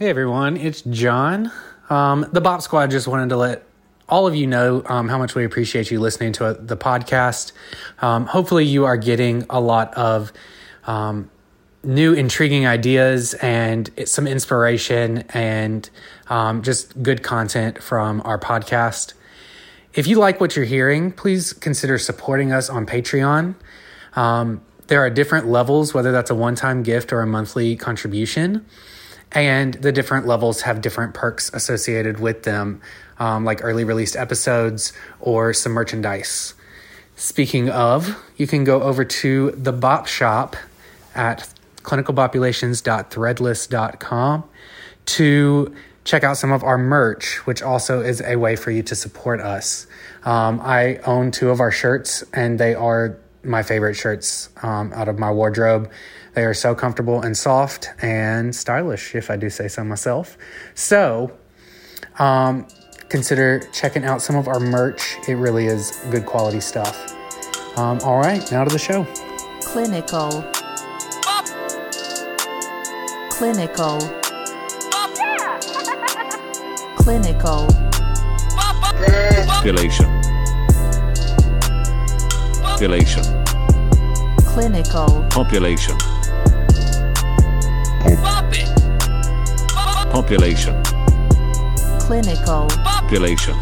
Hey everyone, it's John. Um, the Bop Squad just wanted to let all of you know um, how much we appreciate you listening to the podcast. Um, hopefully, you are getting a lot of um, new, intriguing ideas and some inspiration and um, just good content from our podcast. If you like what you're hearing, please consider supporting us on Patreon. Um, there are different levels, whether that's a one time gift or a monthly contribution. And the different levels have different perks associated with them, um, like early released episodes or some merchandise. Speaking of, you can go over to the Bop Shop at clinicalpopulations.threadless.com to check out some of our merch, which also is a way for you to support us. Um, I own two of our shirts, and they are my favorite shirts um, out of my wardrobe. They are so comfortable and soft and stylish, if I do say so myself. So, um, consider checking out some of our merch. It really is good quality stuff. Um, all right, now to the show. Clinical. Clinical. Clinical. Population. Population. Clinical. Population. Population. Clinical. Population.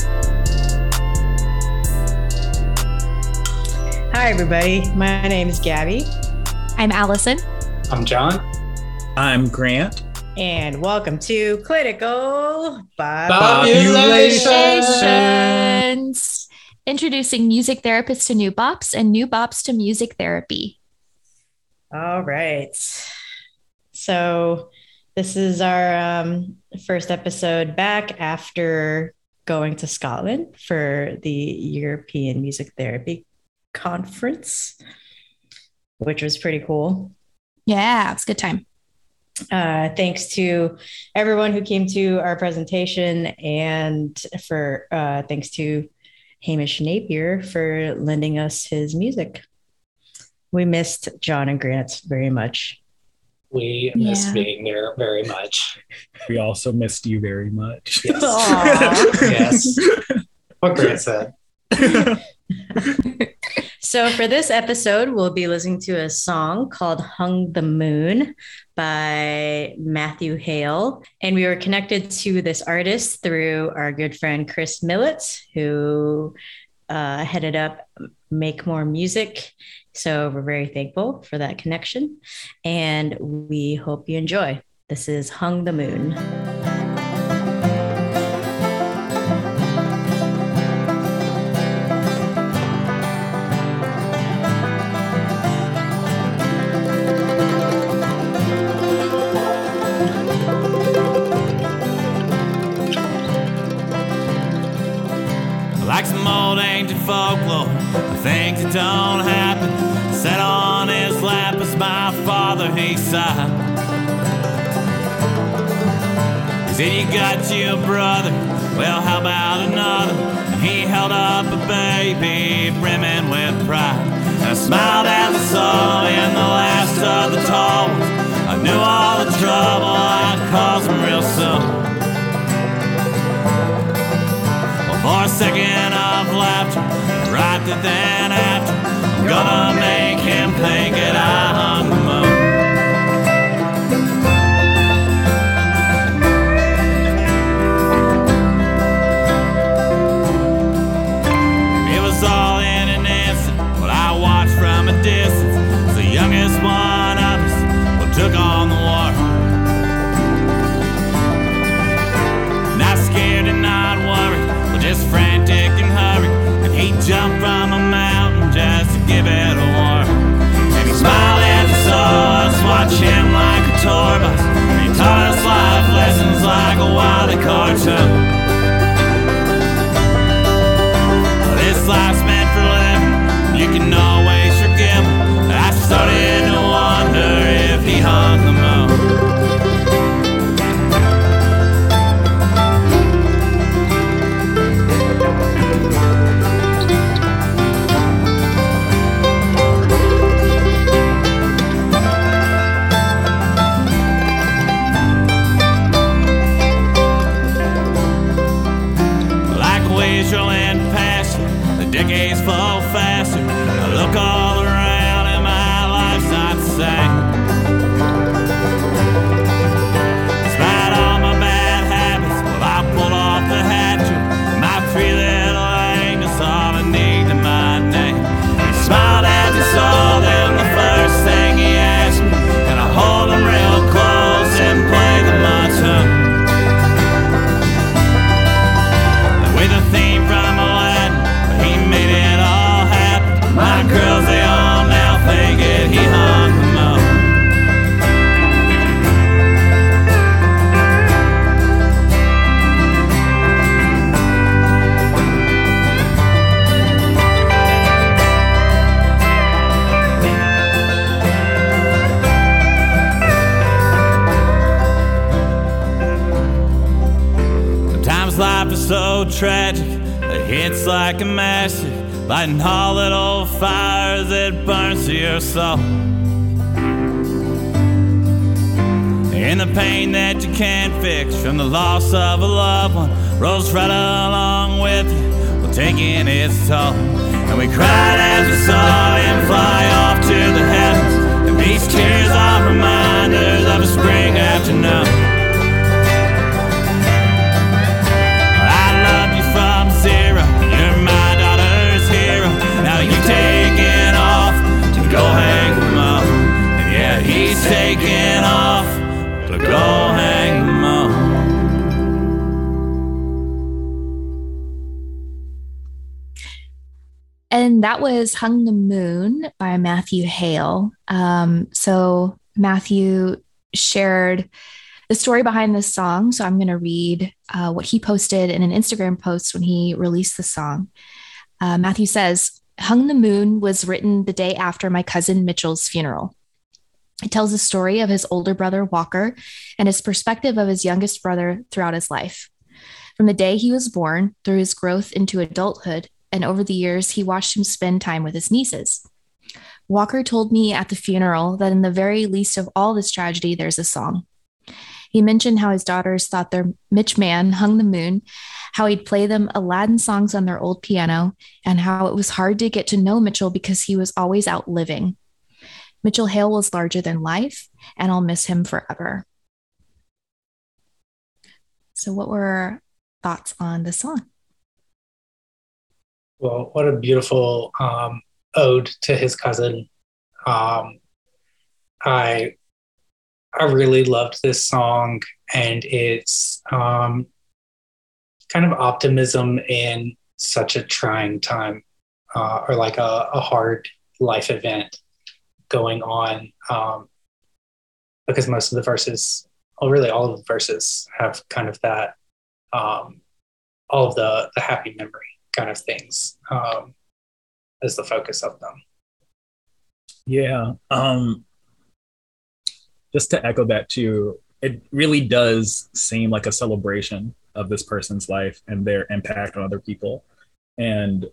Hi, everybody. My name is Gabby, I'm Allison. I'm John. I'm Grant. and welcome to Clinical Populations. Introducing music therapists to new bops and new bops to music therapy. All right. So, this is our um, first episode back after going to Scotland for the European Music Therapy Conference, which was pretty cool. Yeah, it's a good time. uh, thanks to everyone who came to our presentation and for uh, thanks to Hamish Napier for lending us his music. We missed John and Grant very much. We miss Yeah. being there very much. We also missed you very much. Yes. Yes. What Grant said. So, for this episode, we'll be listening to a song called Hung the Moon by Matthew Hale. And we were connected to this artist through our good friend Chris Millett, who uh, headed up Make More Music. So, we're very thankful for that connection. And we hope you enjoy. This is Hung the Moon. Like some old ancient folklore, things that don't father he said, You got you a brother, well, how about another? And he held up a baby brimming with pride. And I smiled as I saw in the last of the tall ones. I knew all the trouble I'd cause him real soon. For a second of laughter, right then after, I'm gonna make him think that I hung like a wily cartoon. Massive, lighting That was Hung the Moon by Matthew Hale. Um, so Matthew shared the story behind this song. So I'm going to read uh, what he posted in an Instagram post when he released the song. Uh, Matthew says, Hung the Moon was written the day after my cousin Mitchell's funeral. It tells the story of his older brother Walker and his perspective of his youngest brother throughout his life. From the day he was born through his growth into adulthood, and over the years, he watched him spend time with his nieces. Walker told me at the funeral that in the very least of all this tragedy, there's a song. He mentioned how his daughters thought their Mitch Man hung the moon, how he'd play them Aladdin songs on their old piano, and how it was hard to get to know Mitchell because he was always out living. Mitchell Hale was larger than life, and I'll miss him forever. So, what were our thoughts on the song? Well, what a beautiful um, ode to his cousin. Um, I I really loved this song, and it's um, kind of optimism in such a trying time, uh, or like a, a hard life event going on. Um, because most of the verses, well, really all of the verses, have kind of that, um, all of the the happy memory kind of things um, as the focus of them. Yeah. Um, just to echo that too, it really does seem like a celebration of this person's life and their impact on other people. And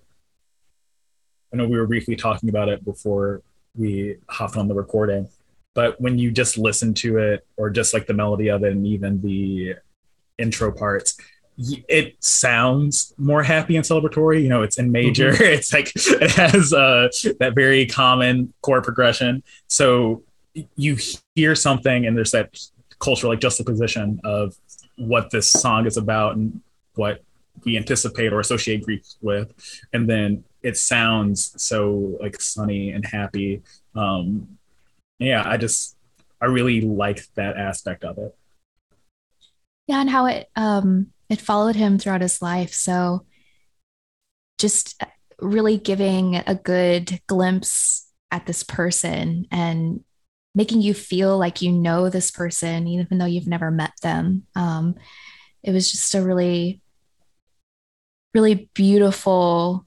I know we were briefly talking about it before we hopped on the recording, but when you just listen to it or just like the melody of it and even the intro parts, it sounds more happy and celebratory. You know, it's in major. It's like it has uh, that very common chord progression. So you hear something, and there's that cultural like juxtaposition of what this song is about and what we anticipate or associate grief with, and then it sounds so like sunny and happy. Um, yeah, I just I really like that aspect of it. Yeah, and how it um it followed him throughout his life. So just really giving a good glimpse at this person and making you feel like you know this person even though you've never met them. Um, it was just a really really beautiful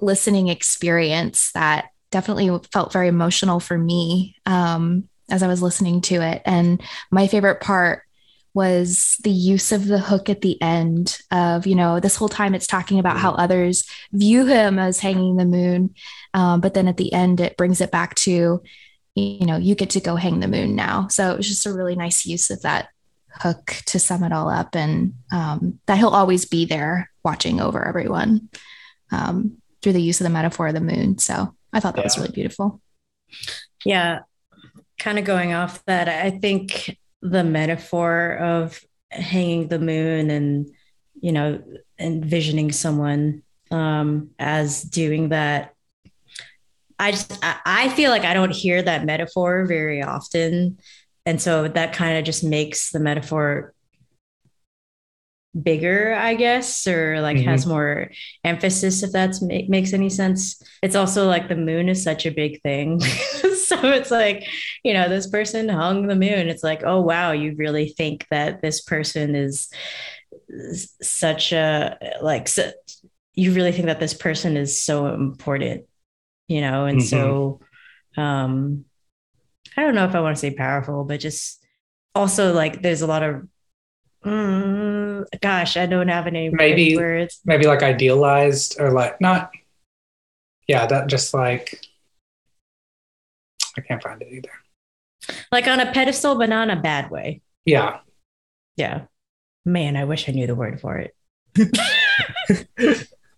listening experience that definitely felt very emotional for me um, as I was listening to it. And my favorite part was the use of the hook at the end of you know this whole time it's talking about how others view him as hanging the moon um, but then at the end it brings it back to you know you get to go hang the moon now. So it was just a really nice use of that hook to sum it all up and um, that he'll always be there watching over everyone um, through the use of the metaphor of the moon. So i thought that was really beautiful. Yeah. Kind of going off that, I think the metaphor of hanging the moon and, you know, envisioning someone um, as doing that. I just, I, feel like I don't hear that metaphor very often. And so that kind of just makes the metaphor bigger, I guess, or like Mhm. has more emphasis, if that ma- makes any sense. It's also like the moon is such a big thing. so it's like, you know, this person hung the moon. It's like, oh, wow, you really think that this person is such a, like, so, you really think that this person is so important, you know? And so, um, I don't know if I want to say powerful, but just also like there's a lot of Mm, gosh, I don't have any Maybe- words. maybe like idealized or like not yeah that just like i can't find it either Like on a pedestal, but not in a bad way. yeah Yeah. Man, I wish I knew the word for it. I,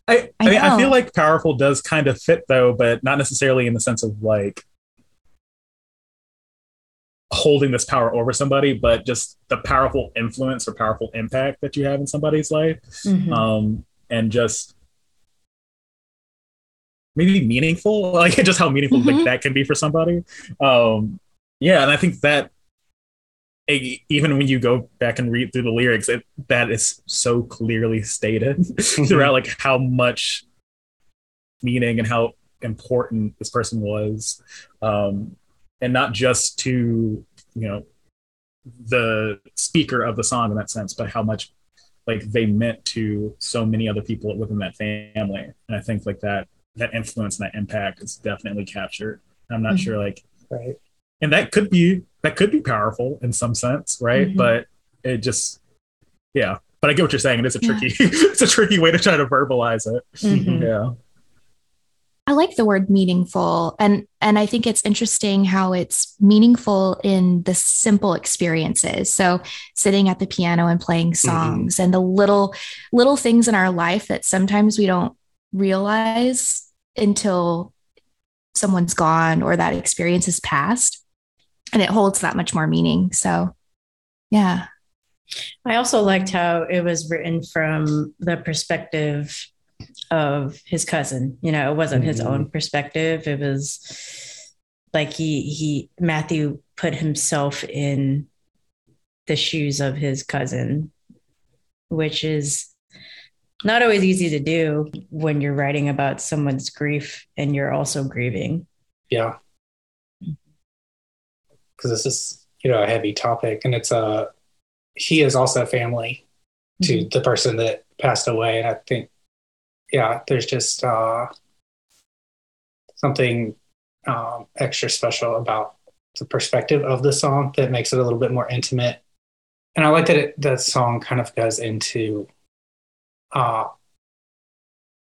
I, I mean, I feel like powerful does kind of fit though, but not necessarily in the sense of like holding this power over somebody, but just the powerful influence or powerful impact that you have in somebody's life. Mhm. Um, and just maybe meaningful, like just how meaningful Mhm. like that can be for somebody. Um, yeah, and I think that even when you go back and read through the lyrics, it, that is so clearly stated throughout, like how much meaning and how important this person was, um, and not just to you know the speaker of the song in that sense, but how much like they meant to so many other people within that family. And I think like that that influence and that impact is definitely captured. I'm not Mhm. sure like right and that could be that could be powerful in some sense, right? Mhm. But it just yeah. But I get what you're saying. It is a tricky it's a tricky way to try to verbalize it. Mhm. Yeah. I like the word meaningful and and I think it's interesting how it's meaningful in the simple experiences. So sitting at the piano and playing songs and the little little things in our life that sometimes we don't realize until someone's gone or that experience is past and it holds that much more meaning. So yeah. I also liked how it was written from the perspective of his cousin. You know, it wasn't his Mhm. own perspective. It was like he he Matthew put himself in the shoes of his cousin, which is not always easy to do when you're writing about someone's grief and you're also grieving. yeah. Because this is you know a heavy topic and it's a he is also family to the person that passed away. And i think yeah there's just uh something um extra special about the perspective of the song that makes it a little bit more intimate. And i like that it that song kind of goes into uh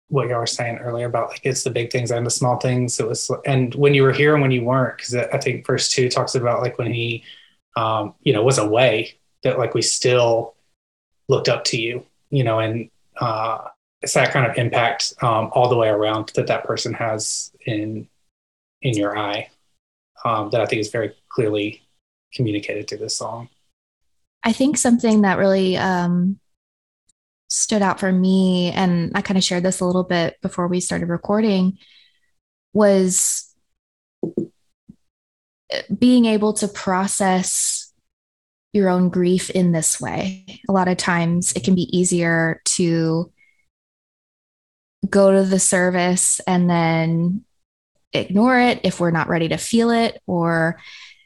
what y'all were saying earlier about like it's the big things and the small things. It was and when you were here and when you weren't because i think verse two talks about like when he um you know was away that like we still looked up to you you know and uh it's that kind of impact um all the way around that that person has in in your eye um that i think is very clearly communicated through this song. I think something that really um, stood out for me, and I kind of shared this a little bit before we started recording, was being able to process your own grief in this way. A lot of times it can be easier to go to the service and then ignore it if we're not ready to feel it or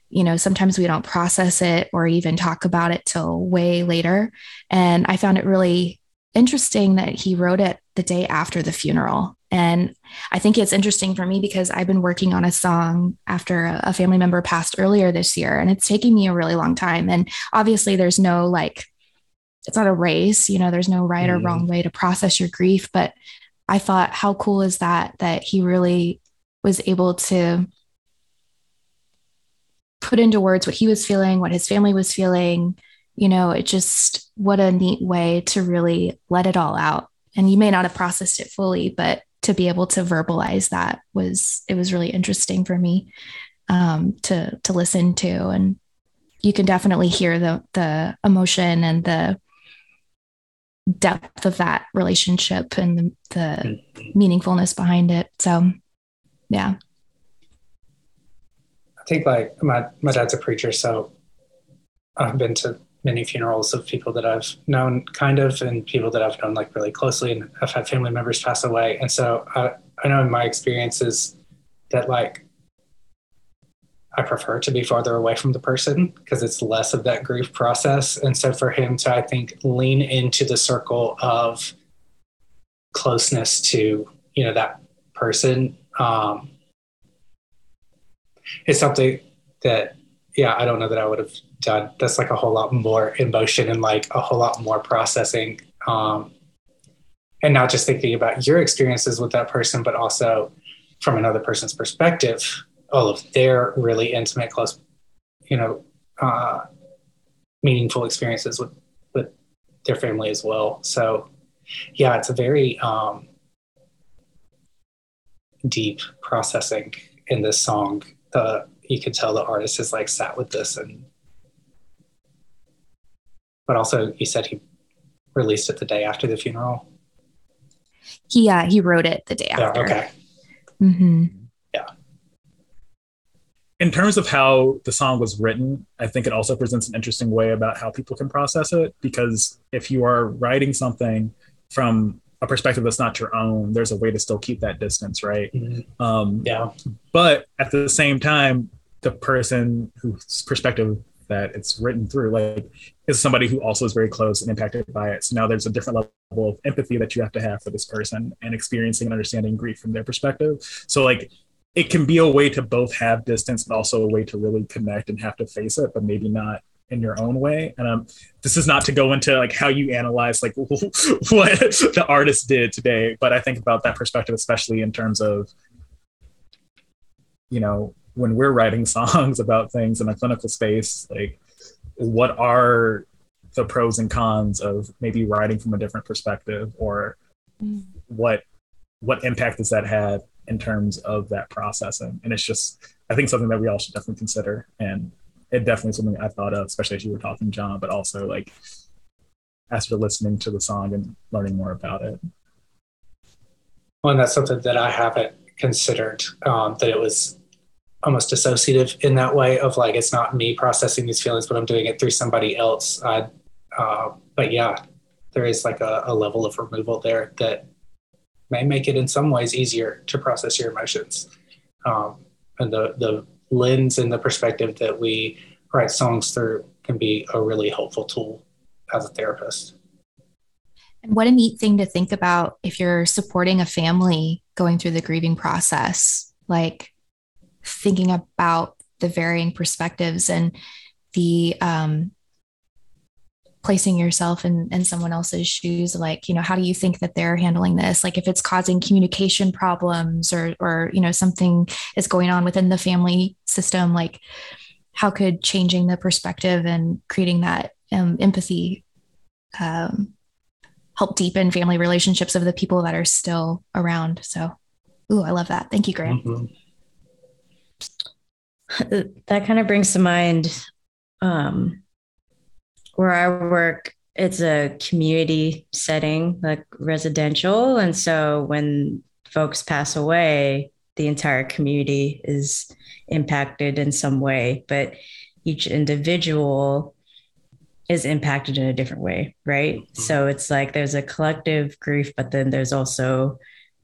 you know sometimes we don't process it or even talk about it till way later and i found it really interesting that he wrote it the day after the funeral and i think it's interesting for me because i've been working on a song after a family member passed earlier this year and it's taking me a really long time and obviously there's no like it's not a race you know there's no right or Mhm. wrong way to process your grief but i thought how cool is that that he really was able to put into words what he was feeling, what his family was feeling. You know, it just, what a neat way to really let it all out. And you may not have processed it fully, but to be able to verbalize that was, it was really interesting for me um, to, to listen to. And you can definitely hear the, the emotion and the depth of that relationship and the, the meaningfulness behind it. So, yeah. I think like my my dad's a preacher, so I've been to many funerals of people that I've known kind of and people that I've known like really closely and I've had family members pass away. And so I, I know in my experiences that like I prefer to be farther away from the person because it's less of that grief process. And so for him to I think lean into the circle of closeness to, you know, that person, um, is something that yeah, I don't know that I would have done. That's like a whole lot more emotion and like a whole lot more processing, um, and not just thinking about your experiences with that person, but also from another person's perspective, all of their really intimate, close, you know, uh, meaningful experiences with with their family as well. So, yeah, it's a very um, deep processing in this song. The you can tell the artist has like sat with this and but also you said he released it the day after the funeral. He yeah, he wrote it the day Yeah, after. okay. hmm in terms of how the song was written, I think it also presents an interesting way about how people can process it. Because if you are writing something from a perspective that's not your own, there's a way to still keep that distance, right? Mhm. Um, Yeah. but at the same time, the person whose perspective that it's written through, like, is somebody who also is very close and impacted by it. So now there's a different level of empathy that you have to have for this person and experiencing and understanding grief from their perspective. So, like, it can be a way to both have distance, but also a way to really connect and have to face it, but maybe not in your own way. And um, this is not to go into like how you analyze like what the artist did today, but I think about that perspective, especially in terms of, you know, when we're writing songs about things in a clinical space, like what are the pros and cons of maybe writing from a different perspective or what what impact does that have in terms of that processing? And it's just i think something that we all should definitely consider. And it definitely something i thought of especially as you were talking john but also like after listening to the song and learning more about it. Well, and that's something that I haven't considered. Um, that it was almost dissociative in that way of like it's not me processing these feelings, but I'm doing it through somebody else. Uh, but yeah, there is like a, a level of removal there that may make it in some ways easier to process your emotions. Um, and the the lens and the perspective that we write songs through can be a really helpful tool as a therapist. And what a neat thing to think about if you're supporting a family going through the grieving process, like thinking about the varying perspectives and the um, placing yourself in, in someone else's shoes. Like, you know, how do you think that they're handling this? Like if it's causing communication problems or, or, you know, something is going on within the family system, like how could changing the perspective and creating that um, empathy um, help deepen family relationships of the people that are still around. So, ooh, I love that. Thank you, Grant. Mhm. that kind of brings to mind um, where I work. It's a community setting, like residential. And so when folks pass away, the entire community is impacted in some way, but each individual is impacted in a different way, right? So it's like there's a collective grief, but then there's also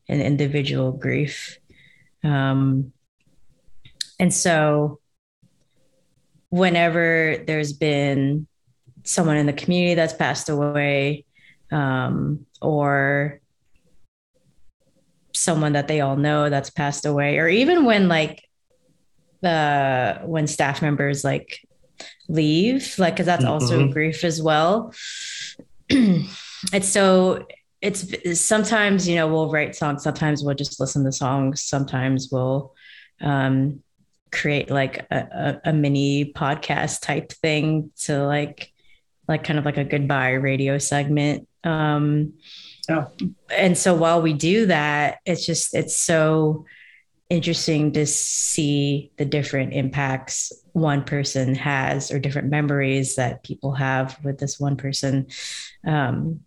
an individual grief. Um, and so, whenever there's been someone in the community that's passed away, um, or someone that they all know that's passed away, or even when like the when staff members like leave, like because that's also Mhm. grief as well. it's so it's sometimes you know we'll write songs sometimes we'll just listen to songs sometimes we'll um create like a, a, a mini podcast type thing to like like kind of like a goodbye radio segment. Um Yeah. and so while we do that it's just it's so interesting to see the different impacts one person has or different memories that people have with this one person. Um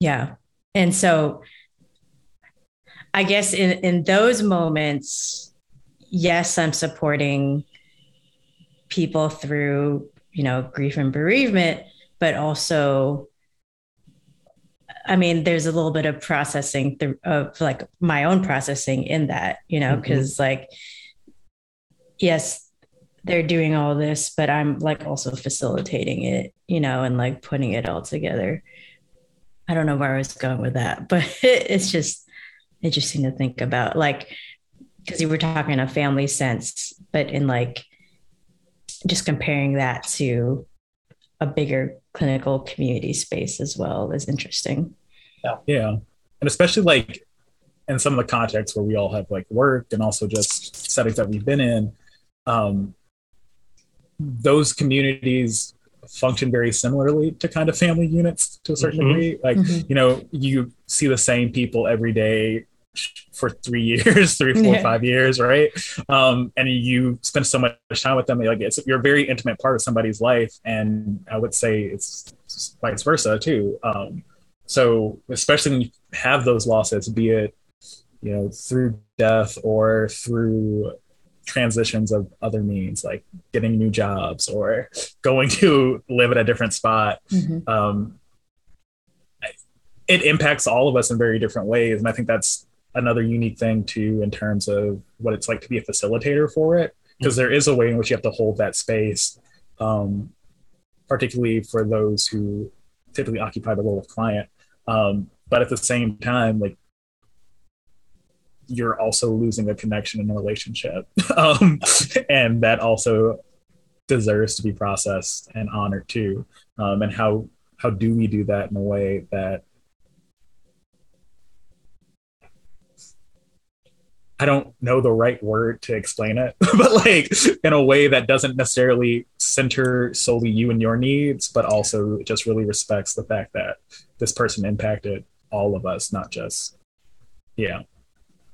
yeah. And so i guess in in those moments yes i'm supporting people through you know grief and bereavement but also i mean there's a little bit of processing through of like my own processing in that you know mm-hmm. because like yes they're doing all this but i'm like also facilitating it you know and like putting it all together. I don't know where i was going with that but it's just interesting to think about like because you were talking in a family sense but in like just comparing that to a bigger clinical community space as well is interesting. Yeah. Yeah. And especially like in some of the contexts where we all have like worked and also just settings that we've been in, um, those communities function very similarly to kind of family units to a certain Mhm. degree. Like, Mhm. you know, you see the same people every day for three years, three, four, Yeah. five years, right? Um, and you spend so much time with them. Like, it's you're a very intimate part of somebody's life, and I would say it's vice versa too. Um, so, especially when you have those losses, be it you know through death or through transitions of other means like getting new jobs or going to live at a different spot Mhm. um, it impacts all of us in very different ways and i think that's another unique thing too in terms of what it's like to be a facilitator for it because there is a way in which you have to hold that space um, particularly for those who typically occupy the role of client. Um, but at the same time like you're also losing a connection in a relationship um, and that also deserves to be processed and honored too. Um, and how how do we do that in a way that I don't know the right word to explain it, but like in a way that doesn't necessarily center solely you and your needs, but also just really respects the fact that this person impacted all of us, not just, yeah.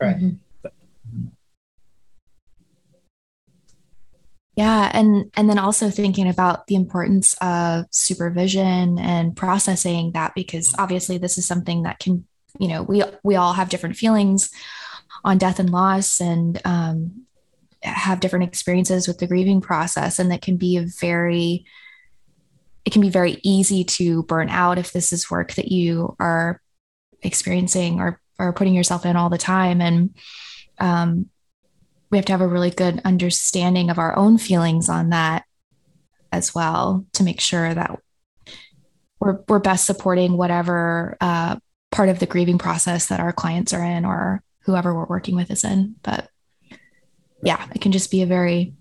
Right. Mhm. Yeah, and and then also thinking about the importance of supervision and processing that because obviously this is something that can, you know, we we all have different feelings on death and loss and um, have different experiences with the grieving process, and that can be a very it can be very easy to burn out if this is work that you are experiencing or or putting yourself in all the time. And um, we have to have a really good understanding of our own feelings on that as well to make sure that we're, we're best supporting whatever uh, part of the grieving process that our clients are in or whoever we're working with is in but yeah it can just be a very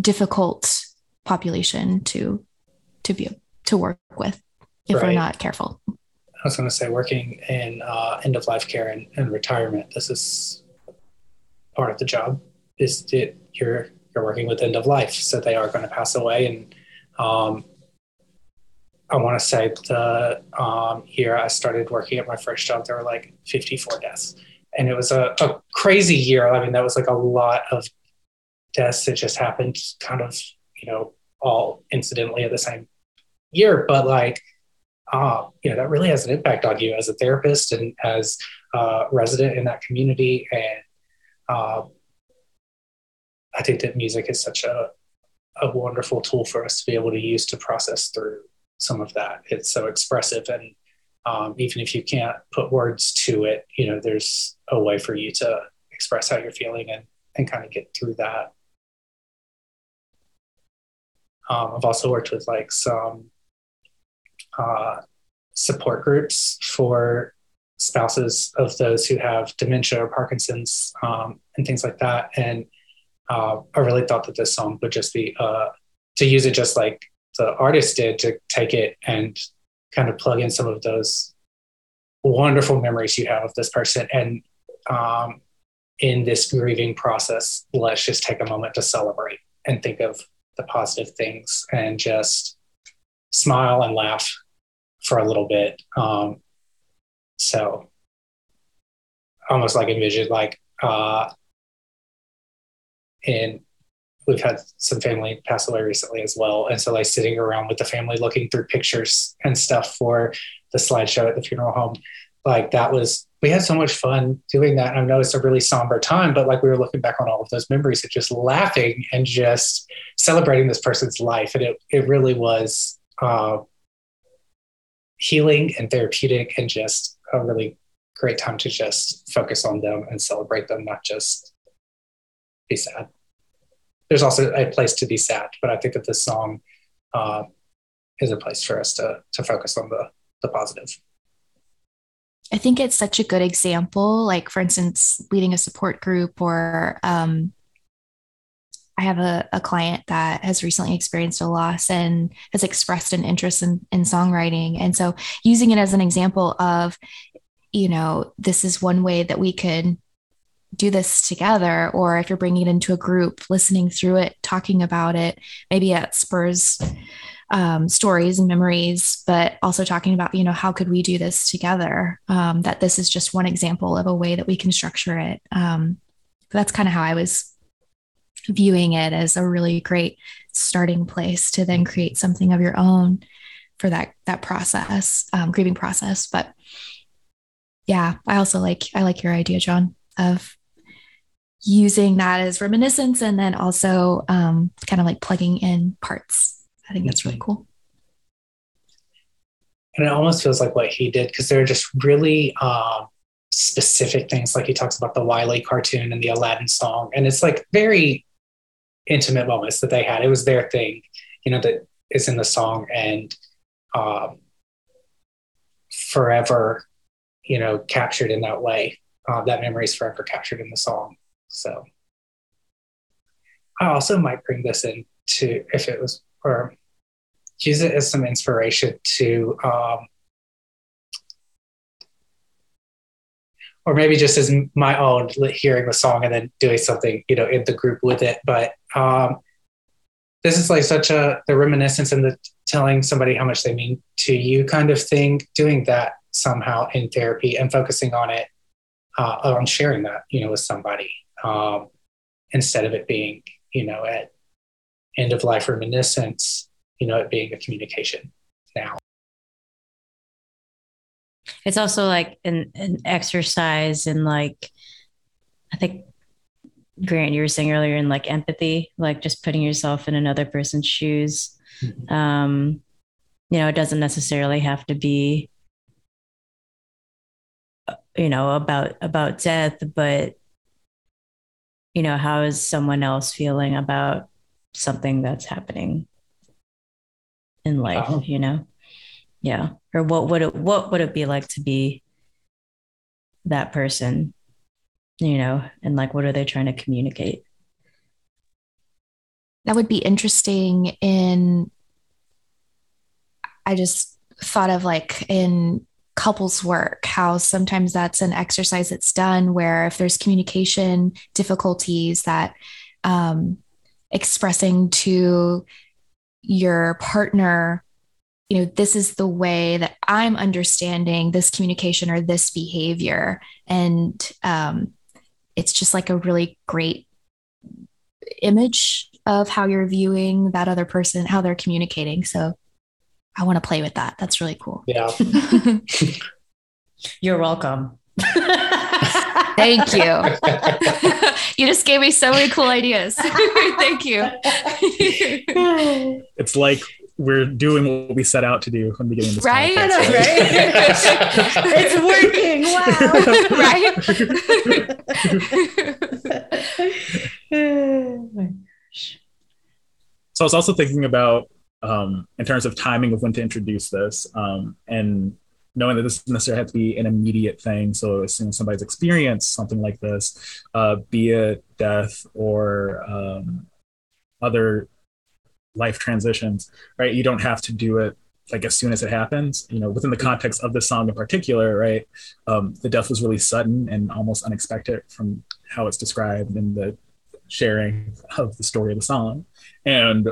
difficult population to to be to work with if we're not careful I was going to say, working in uh, end of life care and, and retirement, this is part of the job. Is that you're you're working with end of life, so they are going to pass away. And um, I want to say the um, year I started working at my first job, there were like 54 deaths, and it was a, a crazy year. I mean, that was like a lot of deaths that just happened, kind of you know, all incidentally at the same year, but like uh, you know, that really has an impact on you as a therapist and as a resident in that community. And uh, I think that music is such a, a wonderful tool for us to be able to use to process through some of that. It's so expressive. And um, even if you can't put words to it, you know, there's a way for you to express how you're feeling and, and kind of get through that. Um, I've also worked with like some uh, support groups for spouses of those who have dementia or Parkinson's um, and things like that. And uh, I really thought that this song would just be uh, to use it just like the artist did to take it and kind of plug in some of those wonderful memories you have of this person. And um, in this grieving process, let's just take a moment to celebrate and think of the positive things and just smile and laugh for a little bit. Um, so almost like envision like uh, and we've had some family pass away recently as well. And so like sitting around with the family looking through pictures and stuff for the slideshow at the funeral home, like that was we had so much fun doing that. And I know it's a really somber time, but like we were looking back on all of those memories and just laughing and just celebrating this person's life. And it it really was uh, healing and therapeutic and just a really great time to just focus on them and celebrate them, not just be sad. There's also a place to be sad, but I think that this song uh, is a place for us to to focus on the the positive. I think it's such a good example. Like, for instance, leading a support group or um, I have a, a client that has recently experienced a loss and has expressed an interest in, in songwriting. And so using it as an example of, you know, this is one way that we could do this together. Or if you're bringing it into a group, listening through it, talking about it, maybe it spurs um, stories and memories, but also talking about, you know, how could we do this together? Um, that this is just one example of a way that we can structure it. Um, that's kind of how I was viewing it as a really great starting place to then create something of your own for that that process, um, grieving process. But yeah, I also like I like your idea, John, of using that as reminiscence and then also um, kind of like plugging in parts. I think that's really cool. and it almost feels like what he did because they're just really um, specific things like he talks about the wiley cartoon and the aladdin song and it's like very intimate moments that they had it was their thing you know that is in the song and um, forever you know captured in that way uh, that memory is forever captured in the song so i also might bring this in to if it was or use it as some inspiration to um, or maybe just as my own hearing the song and then doing something you know in the group with it. But um, this is like such a the reminiscence and the telling somebody how much they mean to you kind of thing doing that somehow in therapy and focusing on it uh, on sharing that you know with somebody um, instead of it being you know at end of life reminiscence you know it being a communication now It's also like an, an exercise in like, I think Grant, you were saying earlier in like empathy, like just putting yourself in another person's shoes. Mhm. Um, you know, it doesn't necessarily have to be, you know, about about death, but you know, how is someone else feeling about something that's happening in uh-huh. life? Oh. You know, yeah, or what would it what would it be like to be that person? You know, and like, what are they trying to communicate? that would be interesting in i just thought of like in couples work how sometimes that's an exercise that's done where if there's communication difficulties that um, expressing to your partner you know this is the way that i'm understanding this communication or this behavior and um, it's just like a really great image of how you're viewing that other person, how they're communicating. So I want to play with that. That's really cool. yeah You're welcome. Thank you. you just gave me so many cool ideas. Thank you. It's like we're doing what we set out to do from the beginning of this Right? podcast, it's working. Wow. right? So I was also thinking about um, in terms of timing of when to introduce this, um, and knowing that this doesn't necessarily have to be an immediate thing. So as soon as somebody's experienced something like this, uh, be it death or um, other life transitions, right? You don't have to do it like as soon as it happens. You know, within the context of the song in particular, right? Um, the death was really sudden and almost unexpected from how it's described in the sharing of the story of the song and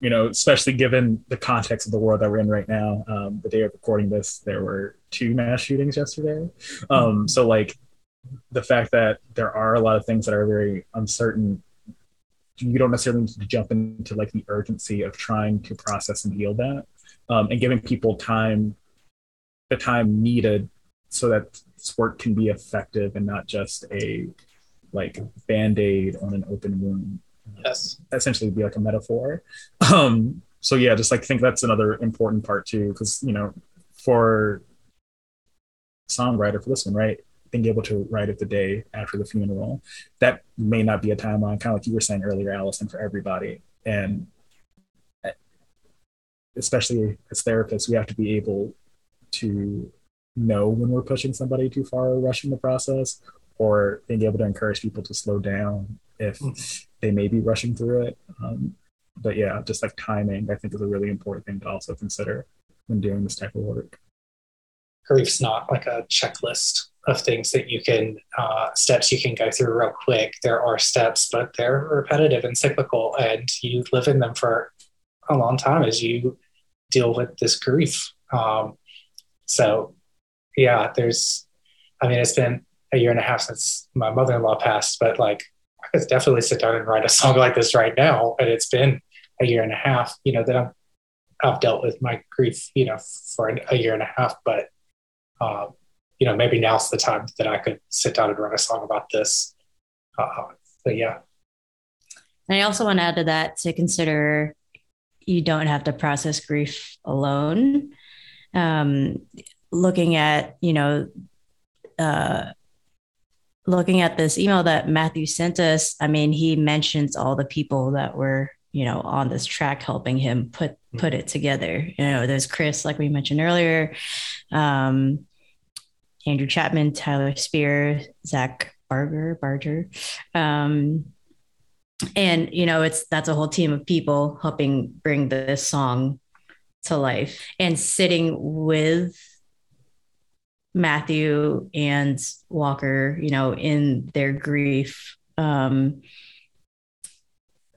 you know especially given the context of the world that we're in right now um, the day of recording this there were two mass shootings yesterday. Um, so like the fact that there are a lot of things that are very uncertain you don't necessarily need to jump into like the urgency of trying to process and heal that um, and giving people time the time needed so that sport can be effective and not just a like band-aid on an open wound yes essentially be like a metaphor. Um, so yeah, just like think that's another important part too, because you know, for songwriter for this one, right? Being able to write it the day after the funeral, that may not be a timeline, kind of like you were saying earlier, Allison, for everybody. And especially as therapists, we have to be able to know when we're pushing somebody too far or rushing the process, or being able to encourage people to slow down if they may be rushing through it. Um, but yeah, just like timing, I think is a really important thing to also consider when doing this type of work. Grief's not like a checklist of things that you can uh, steps you can go through real quick. There are steps, but they're repetitive and cyclical, and you live in them for a long time as you deal with this grief. Um, so, yeah, there's. I mean, it's been a year and a half since my mother-in-law passed, but like I could definitely sit down and write a song like this right now, and it's been a year and a half. You know that I'm, I've dealt with my grief, you know, for an, a year and a half, but um, you know, maybe now's the time that I could sit down and write a song about this. Uh, but yeah. And I also want to add to that to consider you don't have to process grief alone. Um, looking at, you know, uh, looking at this email that Matthew sent us, I mean, he mentions all the people that were, you know, on this track helping him put put it together. You know, there's Chris, like we mentioned earlier. Um, Andrew Chapman, Tyler Spear, Zach Barger, Barger. Um, and you know, it's that's a whole team of people helping bring this song to life and sitting with Matthew and Walker, you know, in their grief. Um,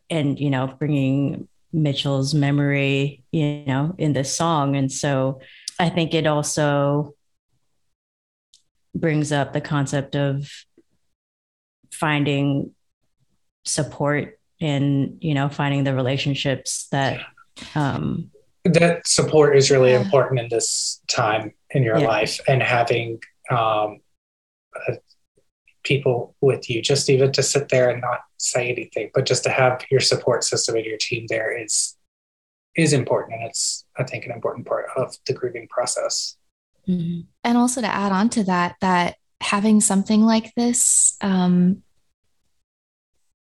and you know, bringing Mitchell's memory, you know, in this song. And so I think it also brings up the concept of finding support and you know finding the relationships that um that support is really important in this time in your Yeah. life and having um, uh, people with you just even to sit there and not say anything but just to have your support system and your team there is is important and it's i think an important part of the grieving process mhm. and also to add on to that that having something like this um,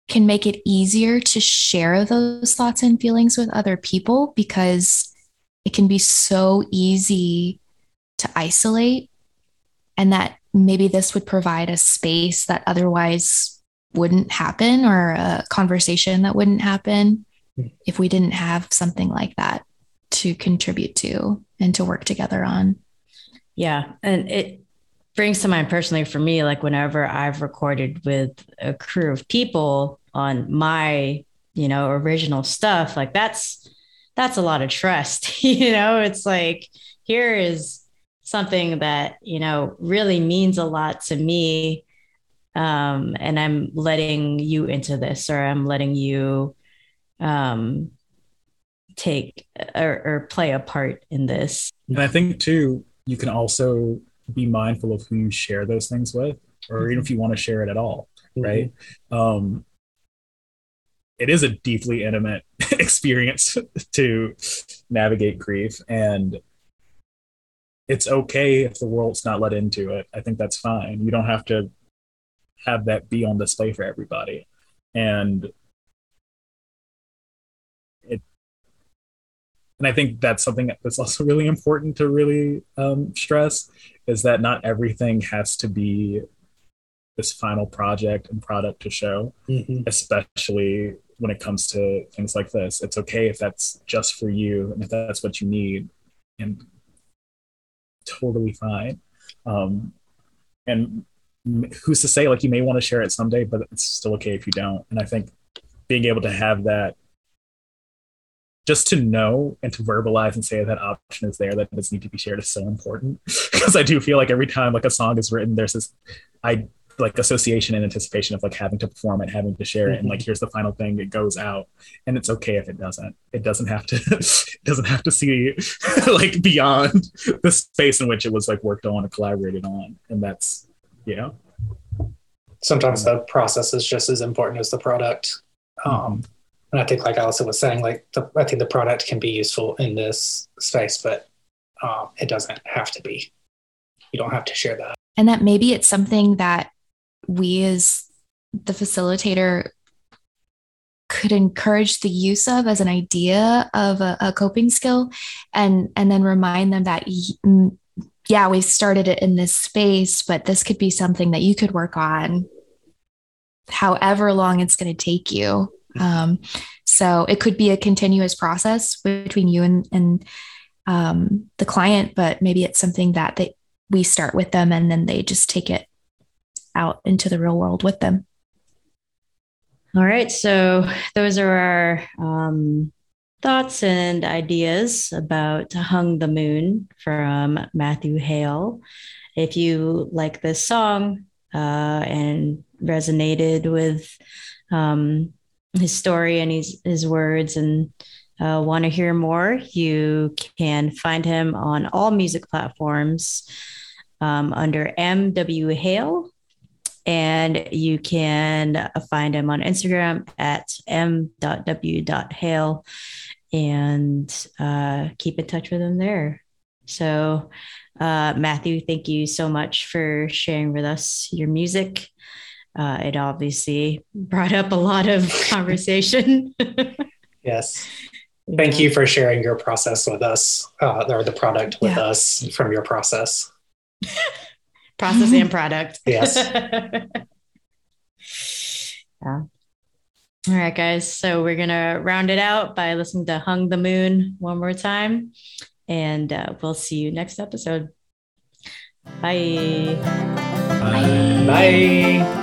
can make it easier to share those thoughts and feelings with other people because it can be so easy to isolate and that maybe this would provide a space that otherwise wouldn't happen or a conversation that wouldn't happen hmm. if we didn't have something like that to contribute to and to work together on Yeah. And it brings to mind personally for me, like whenever I've recorded with a crew of people on my, you know, original stuff, like that's that's a lot of trust. you know, it's like here is something that, you know, really means a lot to me. Um, and I'm letting you into this or I'm letting you um take or, or play a part in this. And I think too, you can also be mindful of who you share those things with, or even if you want to share it at all, right? Um, it is a deeply intimate experience to navigate grief, and it's okay if the world's not let into it. I think that's fine. You don't have to have that be on display for everybody, and it and I think that's something that's also really important to really um, stress is that not everything has to be this final project and product to show, Mhm. especially when it comes to things like this. It's okay if that's just for you and if that's what you need, and totally fine. Um, and who's to say, like, you may want to share it someday, but it's still okay if you don't. And I think being able to have that just to know and to verbalize and say that option is there that does need to be shared is so important because i do feel like every time like a song is written there's this i like association and anticipation of like having to perform it having to share it and like here's the final thing it goes out and it's okay if it doesn't it doesn't have to it doesn't have to see like beyond the space in which it was like worked on and collaborated on and that's you know sometimes the process is just as important as the product. Um, and I think, like Allison was saying, like the, I think the product can be useful in this space, but um, it doesn't have to be. You don't have to share that. and that maybe it's something that we as the facilitator could encourage the use of as an idea of a, a coping skill and and then remind them that yeah we started it in this space but this could be something that you could work on however long it's going to take you. Um, so it could be a continuous process between you and, and um, the client, but maybe it's something that they, we start with them and then they just take it out into the real world with them. All right. So those are our um, thoughts and ideas about Hung the Moon from Matthew Hale. If you like this song uh, and resonated with um, his story and his, his words and uh, want to hear more, you can find him on all music platforms um, under M.W. Hale. And you can find him on Instagram at m.w.hale and uh, keep in touch with him there. So, uh, Matthew, thank you so much for sharing with us your music. Uh, it obviously brought up a lot of conversation. Yes. Thank you for sharing your process with us, uh, or the product with Yeah. us from your process. Process and product. Yes. yeah. All right, guys. So we're going to round it out by listening to Hung the Moon one more time. And uh, we'll see you next episode. Bye. Bye.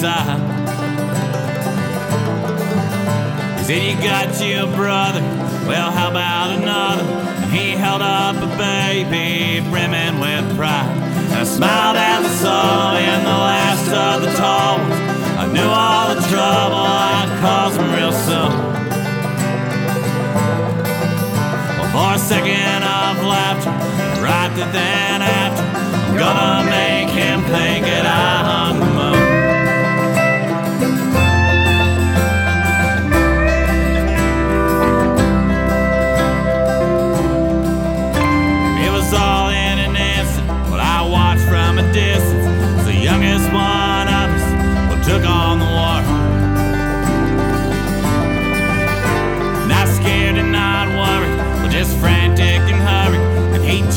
Father he said, You got you a brother, well, how about another? And he held up a baby brimming with pride. And I smiled as I saw in the last of the tall ones. I knew all the trouble I'd cause him real soon. For a second of laughter, right then after, I'm gonna make him think that I hung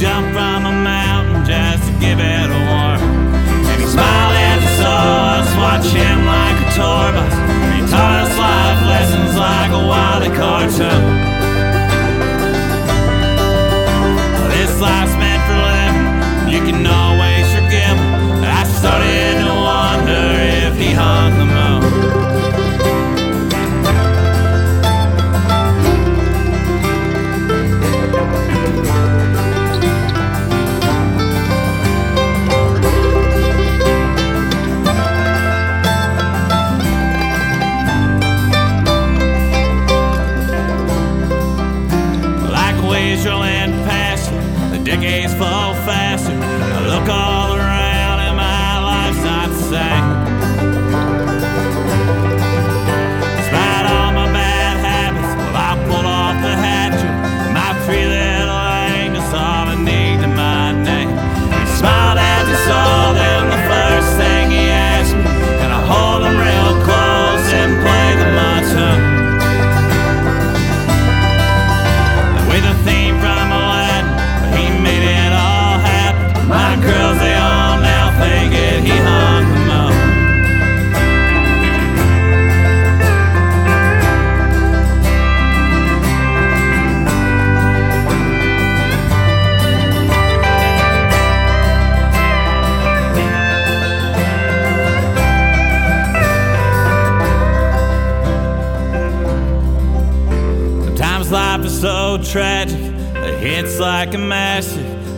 And he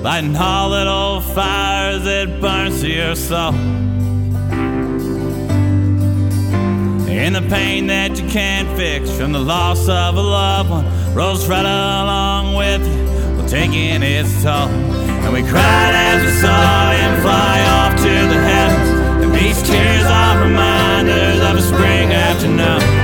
lighting all the little fires that burns to your soul. And the pain that you can't fix from the loss of a loved one rolls right along with you, well, taking its toll. And we cried as we saw him fly off to the heavens. And these tears are reminders of a spring afternoon.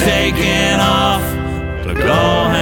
Taking off to go